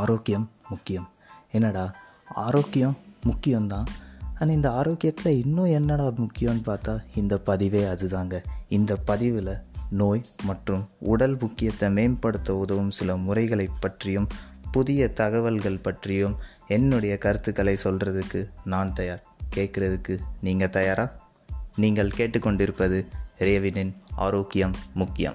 ஆரோக்கியம் முக்கியம். என்னடா ஆரோக்கியம் முக்கியம்தான். ஆனால் இந்த ஆரோக்கியத்தில் இன்னும் என்னடா முக்கியம்னு பார்த்தா இந்த பதிவே அதுதாங்க. இந்த பதிவில் நோய் மற்றும் உடல் முக்கியத்தை மேம்படுத்த உதவும் சில முறைகளை பற்றியும் புதிய தகவல்கள் பற்றியும் என்னுடைய கருத்துக்களை சொல்கிறதுக்கு நான் தயார். கேட்குறதுக்கு நீங்கள் தயாரா? நீங்கள் கேட்டுக்கொண்டிருப்பது ரேவினின் ஆரோக்கியம் முக்கியம்.